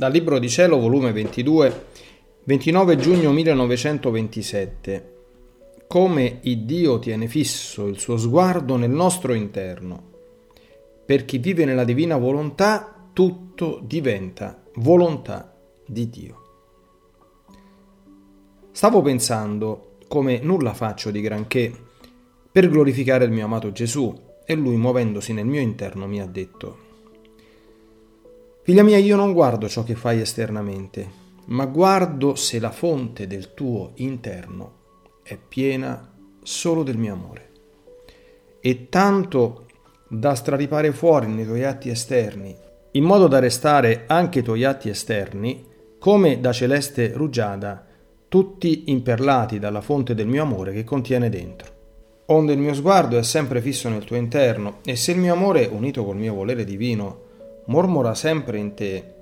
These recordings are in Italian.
Dal Libro di Cielo, volume 22, 29 giugno 1927. Come il Dio tiene fisso il suo sguardo nel nostro interno. Per chi vive nella divina volontà, tutto diventa volontà di Dio. Stavo pensando come nulla faccio di granché per glorificare il mio amato Gesù e lui muovendosi nel mio interno mi ha detto Figlia mia, io non guardo ciò che fai esternamente, ma guardo se la fonte del tuo interno è piena solo del mio amore. E tanto da straripare fuori nei tuoi atti esterni, in modo da restare anche i tuoi atti esterni, come da celeste rugiada, tutti imperlati dalla fonte del mio amore che contiene dentro. Onde il mio sguardo è sempre fisso nel tuo interno, e se il mio amore, unito col mio volere divino, mormora sempre in te,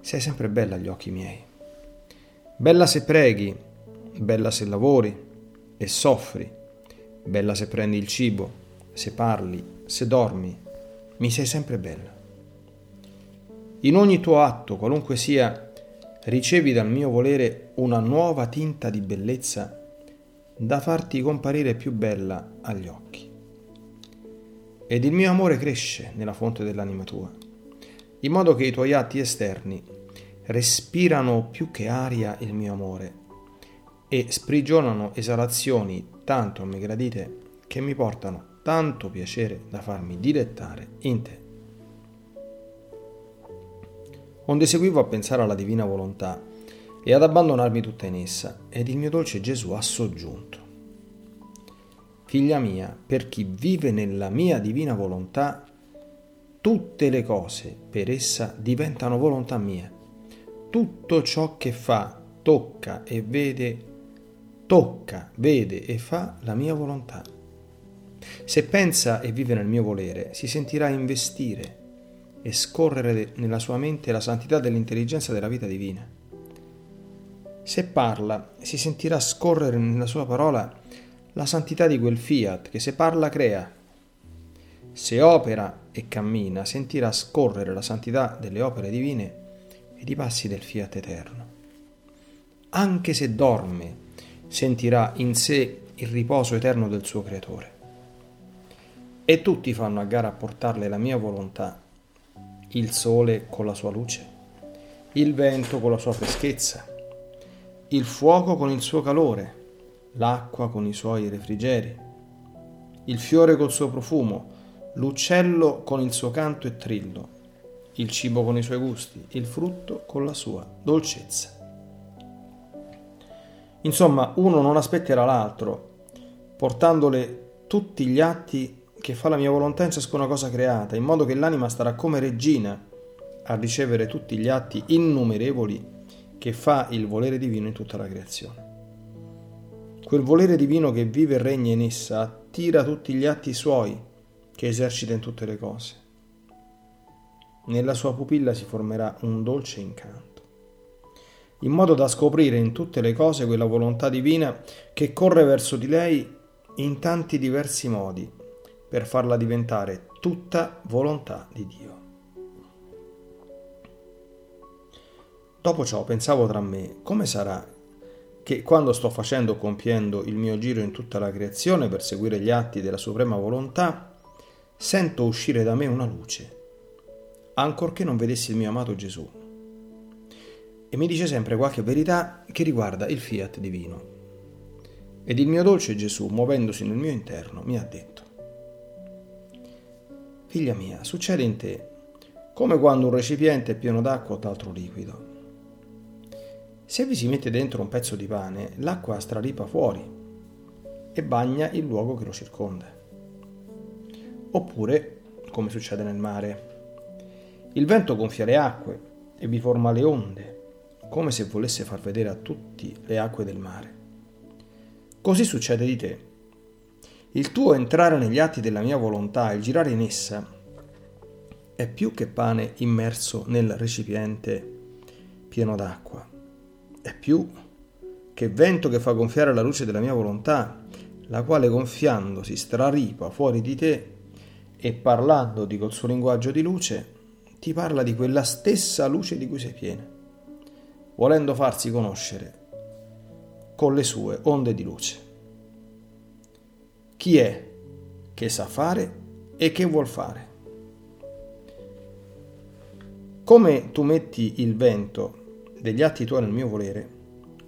sei sempre bella agli occhi miei. Bella se preghi, bella se lavori e soffri, bella se prendi il cibo, se parli, se dormi, mi sei sempre bella. In ogni tuo atto, qualunque sia, ricevi dal mio volere una nuova tinta di bellezza da farti comparire più bella agli occhi. Ed il mio amore cresce nella fonte dell'anima tua in modo che i tuoi atti esterni respirano più che aria il mio amore e sprigionano esalazioni tanto a me gradite che mi portano tanto piacere da farmi dilettare in te. Onde seguivo a pensare alla divina volontà e ad abbandonarmi tutta in essa, ed il mio dolce Gesù ha soggiunto. Figlia mia, per chi vive nella mia divina volontà, tutte le cose per essa diventano volontà mia. Tutto ciò che fa, tocca e vede, tocca, vede e fa la mia volontà. Se pensa e vive nel mio volere, si sentirà investire e scorrere nella sua mente la santità dell'intelligenza della vita divina. Se parla, si sentirà scorrere nella sua parola la santità di quel fiat che se parla crea se opera e cammina, sentirà scorrere la santità delle opere divine ed i passi del fiat eterno. Anche se dorme, sentirà in sé il riposo eterno del suo creatore. E tutti fanno a gara a portarle la mia volontà, il sole con la sua luce, il vento con la sua freschezza, il fuoco con il suo calore, l'acqua con i suoi refrigeri, il fiore col suo profumo, l'uccello con il suo canto e trillo, il cibo con i suoi gusti, il frutto con la sua dolcezza. Insomma, uno non aspetterà l'altro, portandole tutti gli atti che fa la mia volontà in ciascuna cosa creata, in modo che l'anima starà come regina a ricevere tutti gli atti innumerevoli che fa il volere divino in tutta la creazione. Quel volere divino che vive e regna in essa attira tutti gli atti suoi che esercita in tutte le cose. Nella sua pupilla si formerà un dolce incanto, in modo da scoprire in tutte le cose quella volontà divina che corre verso di lei in tanti diversi modi per farla diventare tutta volontà di Dio. Dopo ciò pensavo tra me, come sarà che quando sto facendo compiendo il mio giro in tutta la creazione per seguire gli atti della suprema volontà, sento uscire da me una luce, ancorché non vedessi il mio amato Gesù. E mi dice sempre qualche verità che riguarda il fiat divino. Ed il mio dolce Gesù, muovendosi nel mio interno, mi ha detto, Figlia mia, succede in te come quando un recipiente è pieno d'acqua o d'altro liquido. Se vi si mette dentro un pezzo di pane, l'acqua straripa fuori e bagna il luogo che lo circonda oppure, come succede nel mare, il vento gonfia le acque e vi forma le onde, come se volesse far vedere a tutti le acque del mare. Così succede di te. Il tuo entrare negli atti della mia volontà e girare in essa è più che pane immerso nel recipiente pieno d'acqua, è più che vento che fa gonfiare la luce della mia volontà, la quale gonfiando si straripa fuori di te e parlandoti col suo linguaggio di luce, ti parla di quella stessa luce di cui sei piena, volendo farsi conoscere con le sue onde di luce. Chi è che sa fare e che vuol fare? Come tu metti il vento degli atti tuoi nel mio volere,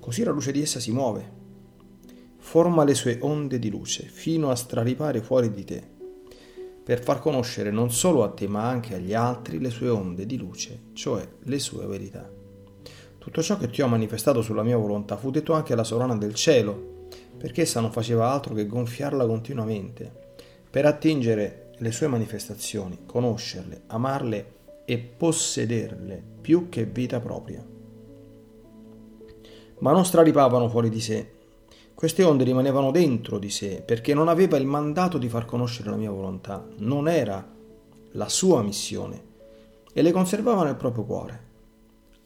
così la luce di essa si muove, forma le sue onde di luce fino a straripare fuori di te, per far conoscere non solo a te ma anche agli altri le sue onde di luce, cioè le sue verità. Tutto ciò che ti ho manifestato sulla mia volontà fu detto anche alla sovrana del cielo, perché essa non faceva altro che gonfiarla continuamente, per attingere le sue manifestazioni, conoscerle, amarle e possederle più che vita propria. Ma non straripavano fuori di sé. Queste onde rimanevano dentro di sé perché non aveva il mandato di far conoscere la mia volontà, non era la sua missione e le conservava nel proprio cuore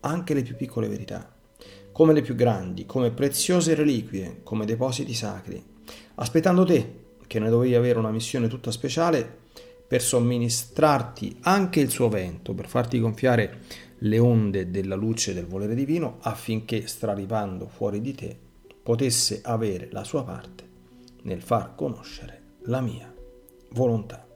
anche le più piccole verità, come le più grandi, come preziose reliquie, come depositi sacri, aspettando te, che ne dovevi avere una missione tutta speciale, per somministrarti anche il suo vento, per farti gonfiare le onde della luce del volere divino, affinché, straripando fuori di te, potesse avere la sua parte nel far conoscere la mia volontà.